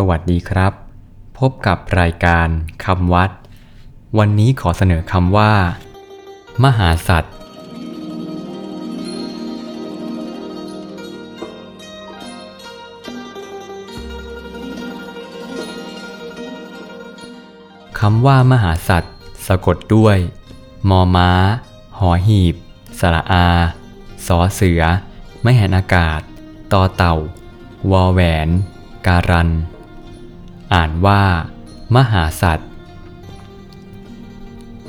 สวัสดีครับ พบกับรายการคำวัด วันนี้ขอเสนอคำว่า มหาสัตว์ คำว่ามหาสัตว์ สะกดด้วย มอม้า หอหีบ สระอา สอเสือ ไม่หันอากาศ ต่อเต่า วอแหวน การัน อ่านว่า มหาสัตว์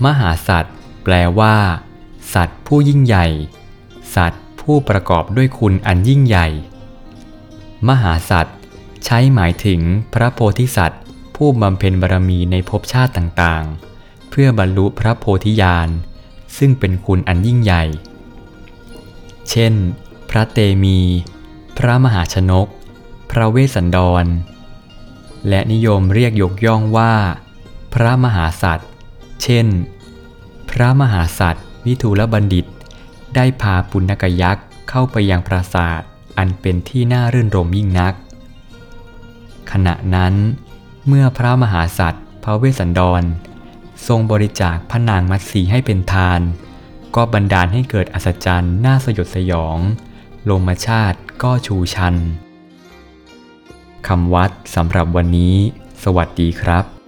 มหาสัตว์แปลว่า สัตว์ผู้ยิ่งใหญ่ สัตว์ผู้ประกอบด้วยคุณอันยิ่งใหญ่ มหาสัตว์ใช้หมายถึงพระโพธิสัตว์ ผู้บำเพ็ญบารมีในภพชาติต่างๆ เพื่อบรรลุพระโพธิญาณ ซึ่งเป็นคุณอันยิ่งใหญ่ เช่น พระเตมี พระมหาชนก พระเวสสันดร และนิยมเรียกยกย่องว่า พระมหาสัตว์ เช่น พระมหาสัตว์วิทูลบัณฑิต ได้พาปุณกยักษ์เข้าไปยังปราสาทอันเป็นที่น่ารื่นรมยิ่งนัก ขณะนั้น เมื่อพระมหาสัตว์พระเวสสันดร ทรงบริจาคพระนางมัตสีให้เป็นทาน ก็บันดาลให้เกิดอัศจรรย์น่าสยดสยองลงมาชาติก็ชูชัน คำวัดสำหรับวันนี้ สวัสดีครับ